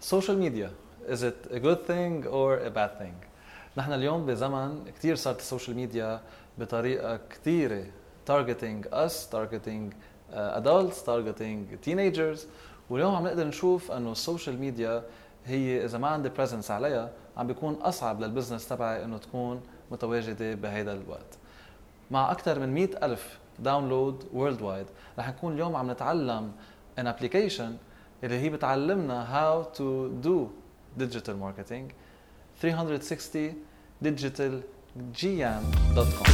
social media is it a good thing or a bad thing? نحن اليوم بزمن كثير صارت ال social media بطريقة كثيره us targeting uh, adults targeting teenagers. واليوم عم نقدر نشوف إنه ال social media هي إذا ما عندي presence عليها عم بيكون أصعب لل business تبعي إنه تكون متواجدة بهذا الوقت. مع أكثر من 100 ألف download worldwide رح نكون اليوم عم نتعلم an application اللي هي بتعلمنا how to do digital marketing 360 digitalgm.com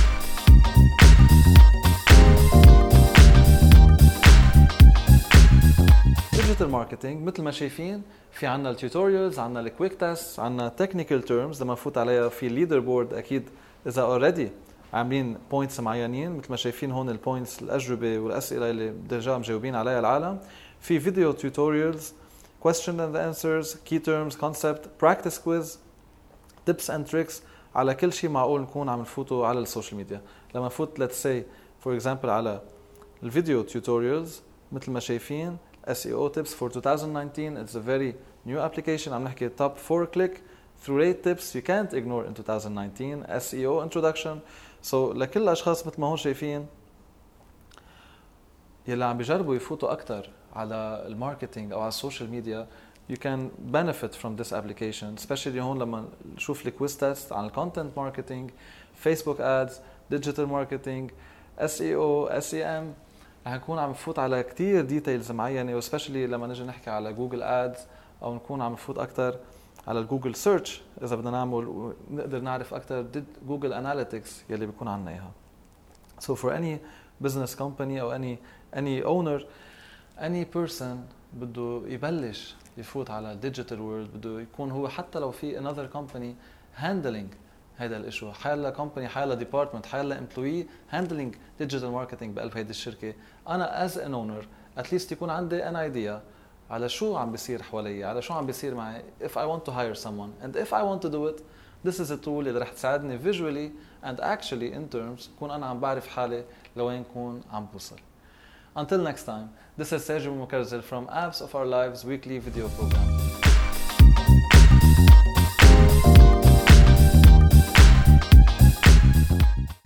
digital marketing مثل ما شايفين في عنا ال tutorials عنا ال quick test عنا technical terms لما نفوت عليها في ال leaderboard أكيد إذا already عاملين points معينين مثل ما شايفين هون ال points الأجوبة والأسئلة اللي déjà مجاوبين عليها العالم. في video tutorials question and answers key terms concept practice quiz tips and tricks على كل شيء معقول نكون عم نفوته على ال social media لما نفوت let's say for example على ال video tutorials مثل ما شايفين SEO tips for 2019 it's a very new application عم نحكي top 4 click through rate tips you can't ignore in 2019 SEO introduction so لكل الاشخاص مثل ما هون شايفين يلي عم بيجربوا يفوتوا أكثر على ال marketing أو على ال social media you can benefit from this application especially هون لما نشوف ال quiz test عن ال content marketing Facebook ads digital marketing SEO SEM رح نكون عم نفوت على كثير details معينة و specially لما نجي نحكي على Google ads أو نكون عم نفوت أكثر على ال Google search إذا بدنا نعمل نقدر نعرف أكثر Google Analytics يلي بيكون عندنا إياها. So for any business company أو any any owner any person بده يبلش يفوت على ال digital world بده يكون هو حتى لو في another company handling هذا ال issue حيلا company حيلا department حيلا employee handling digital marketing بقلب هيدي الشركة. أنا as an owner at least يكون عندي an idea على شو عم بيصير حوالي على شو عم بيصير معي. If I want to hire someone and if I want to do it this is a tool اللي رح تساعدني visually and actually in terms كون أنا عم بعرف حالي لوين كون عم بوصل. Until next time, this is Sergio Mukarzel from Apps of Our Lives weekly video program.